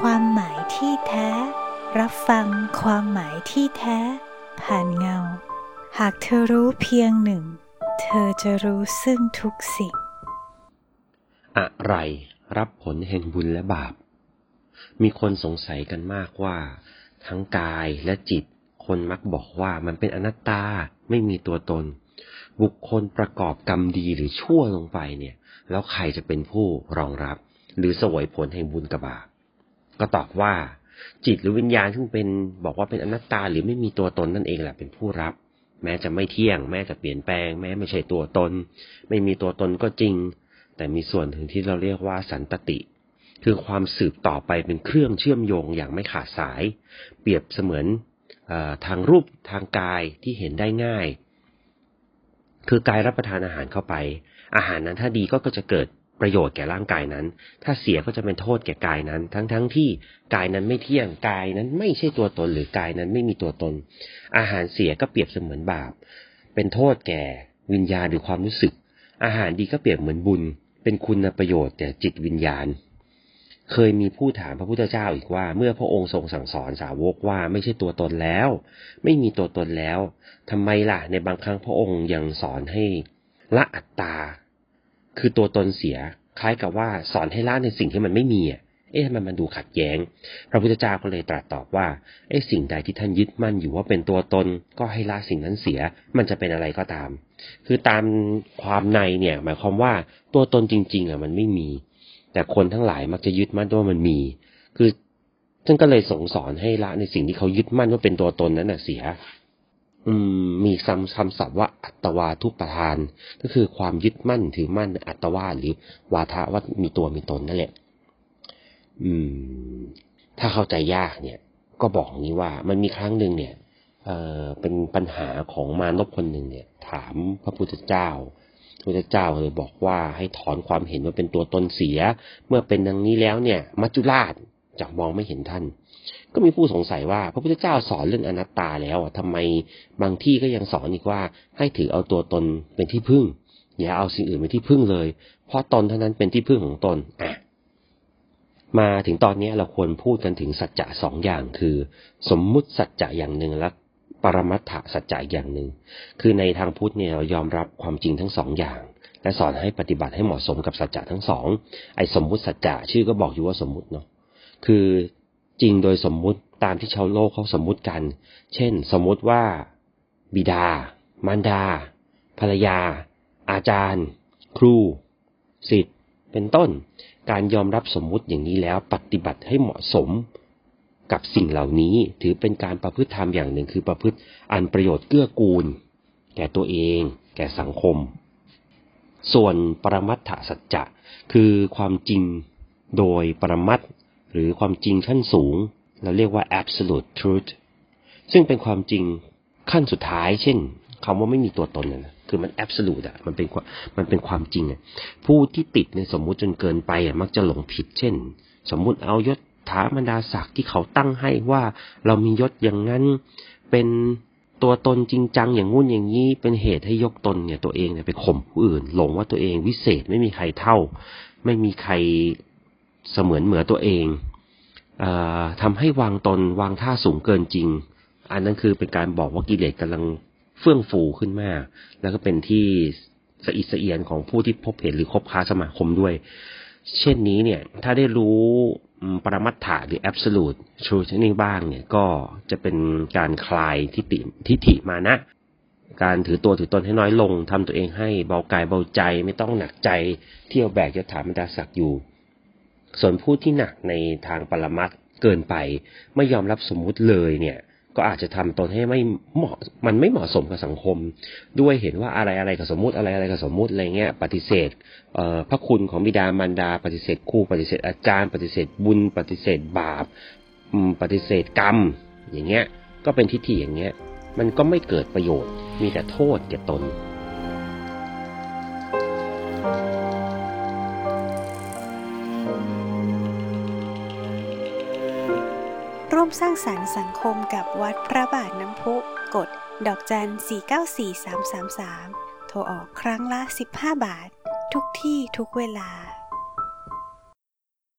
ความหมายที่แท้ รับฟังความหมายที่แท้ ผ่านเงา หากเธอรู้เพียงหนึ่ง เธอจะรู้ซึ่งทุกสิ่ง อะไรรับผลแห่งบุญและบาป มีคนสงสัยกันมากว่า ทั้งกายและจิต คนมักบอกว่ามันเป็นอนัตตาไม่มีตัวตน บุคคลประกอบกรรมดีหรือชั่วลงไปเนี่ย แล้วใครจะเป็นผู้รองรับ หรือสวยผลแห่งบุญกับบาป ก็ตอบว่า จิตหรือวิญญาณซึ่งเป็นบอกว่าเป็นอนัตตาหรือไม่มีตัวตนนั่นเองแหละเป็นผู้รับ แม้จะไม่เที่ยง แม้จะเปลี่ยนแปลง แม้ไม่ใช่ตัวตน ไม่มีตัวตนก็จริง แต่มีส่วนถึงที่เราเรียกว่าสันตติ คือความสืบต่อไปเป็นเครื่องเชื่อมโยงอย่างไม่ขาดสาย เปรียบเสมือนทางรูปทางกายที่เห็นได้ง่าย คือกายรับประทานอาหารเข้าไป อาหารนั้นถ้าดีก็จะเกิด ประโยชน์แก่ร่างกายนั้น ถ้าเสียก็จะเป็นโทษแก่กายนั้น ทั้งๆทที่กายนั้นไม่เที่ยง กายนั้นไม่ใช่ตัวตนหรือกายนั้นไม่มีตัวตน อาหารเสียก็เปรียบเสมือนบาป เป็นโทษแก่วิญญาณหรือความรู้สึก อาหารดีก็เปรียบเหมือนบุญ เป็นคุณประโยชน์แก่จิตวิญญาณ เคยมีผู้ถามพระพุทธเจ้าอีกว่า เมื่อพระองค์ทรงสั่งสอนสาวกว่าไม่ใช่ตัวตนแล้ว ไม่มีตัวตนแล้วทำไมล่ะในบางครั้งพระองค์ยังสอนให้ละอัตตา คือตัวตนเสีย คล้ายกับว่าสอนให้ละในสิ่งที่มันไม่มีเอ๊ะมันมันดูขัดแย้ง พระพุทธเจ้าก็เลยตรัสตอบว่าไอ้สิ่งใดที่ท่านยึดมั่นอยู่ว่าเป็นตัวตน ก็ให้ละสิ่งนั้นเสีย มันจะเป็นอะไรก็ตาม คือตามความในเนี่ย หมายความว่าตัวตนจริง ๆอะมันไม่มี แต่คนทั้งหลายมักจะยึดมั่นว่ามันมี คือท่านก็เลยส่งสอนให้ละในสิ่งที่เขายึดมั่นว่าเป็นตัวตนนั้นน่ะเสีย มมีคำคำศัพท์ว่าอัตวาทุปทาน ก็คือความยึดมั่นถือมั่นอัตวาหรือวาทะว่ามีตัวมีตนนั่นแหละ อืม ถ้าเข้าใจยากเนี่ย ก็บอกนี้ว่ามันมีครั้งหนึ่งเนี่ยเออเป็นปัญหาของมานพคนหนึ่งเนี่ย ถามพระพุทธเจ้าพระพุทธเจ้าเลยบอกว่าให้ถอนความเห็นว่าเป็นตัวตนเสีย เมื่อเป็นดังนี้แล้วเนี่ย มัจจุราชจะมองไม่เห็นท่าน ก็มีผู้สงสัยว่าพระพุทธเจ้าสอนเรื่องอนัตตาแล้วทำไมบางที่ก็ยังสอนอีกว่าให้ถือเอาตัวตนเป็นที่พึ่ง อย่าเอาสิ่งอื่นเป็นที่พึ่งเลย เพราะตนเท่านั้นเป็นที่พึ่งของตนอะมาถึงตอนนี้เราควรพูดกันถึงสัจจะสองอย่างคือ สมมุติสัจจะอย่างหนึ่งและปรมัตถสัจจะอย่างหนึ่ง คือในทางพุทธเนี่ยเรายอมรับความจริงทั้งสองอย่าง และสอนให้ปฏิบัติให้เหมาะสมกับสัจจะทั้งสอง ไอ้สมมุติสัจจะชื่อก็บอกอยู่ว่าสมมุติเนาะ คือ จริงโดยสมมุติตามที่ชาวโลกเขาสมมุติกัน เช่น สมมุติว่า บิดา มารดา ภรรยา อาจารย์ ครูสิทธิ์เป็นต้น การยอมรับสมมุติอย่างนี้แล้วปฏิบัติให้เหมาะสมกับสิ่งเหล่านี้ถือเป็นการประพฤติธรรมอย่างหนึ่งคือประพฤติอันประโยชน์เกื้อกูล แก่ตัวเอง แก่สังคม ส่วนปรมัตถสัจจะคือความจริงโดยปรมัตถ หรือความจริงขั้นสูง เราเรียกว่า absolute truth ซึ่งเป็นความจริงขั้นสุดท้าย เช่นคำว่าไม่มีตัวตนนะคือมัน absolute อะมันเป็นมันเป็นความจริงอะผู้ที่ติดในสมมุติจนเกินไปอะมักจะหลงผิด เช่น สมมุติเอายศถาบรรดาศักดิ์ที่เขาตั้งให้ว่าเรามียศอย่างนั้นเป็นตัวตนจริงจังอย่างงุ่นอย่างนี้เป็นเหตุให้ยกตนเนี่ยตัวเองเนี่ยไปข่มผู้อื่น หลงว่าตัวเองวิเศษไม่มีใครเท่า ไม่มีใคร เสมือนเหมือตัวเองอทำให้วางตนวางท่าสูงเกินจริง อันนั้นคือเป็นการบอกว่ากิเลสกำลังเฟื่องฟูขึ้นมาก แล้วก็เป็นที่สะอิดสะเอียนของผู้ที่พบเห็นหรือคบค้าสมาคมด้วย เช่นนี้เนี่ย ถ้าได้รู้ปรมัตถะหรือ absolute truth นี่บ้างเนี่ยก็จะเป็นการคลายทิฏฐิทิฏฐิมานะ การถือตัวถือตนให้น้อยลงทำตัวเองให้เบากายเบาใจไม่ต้องหนักใจเที่เอาแบกยศถาบรรดาศักดิ์อยู่ ส่วนผู้ที่หนักในทางปรมัตเกินไป ไม่ยอมรับสมมุติเลยเนี่ย ก็อาจจะทำตนให้ไม่เหมาะมันไม่เหมาะสมกับสังคม ด้วยเห็นว่าอะไรอะไรกับสมมติอะไรอะไรกับสมมติอะไรเงี้ยปฏิเสธพระคุณของบิดามารดา ปฏิเสธครูปฏิเสธอาจารย์ ปฏิเสธบุญ ปฏิเสธบาปปฏิเสธกรรม อย่างเงี้ยก็เป็นทิฏฐิอย่างเงี้ยมันก็ไม่เกิดประโยชน์มีแต่โทษแก่ตน วมสร้างสรรค์สังคมกับวัดพระบาทน้ำพุ กด ดอกจัน 494333 โทรออกครั้งละ 15 บาท ทุกที่ทุกเวลา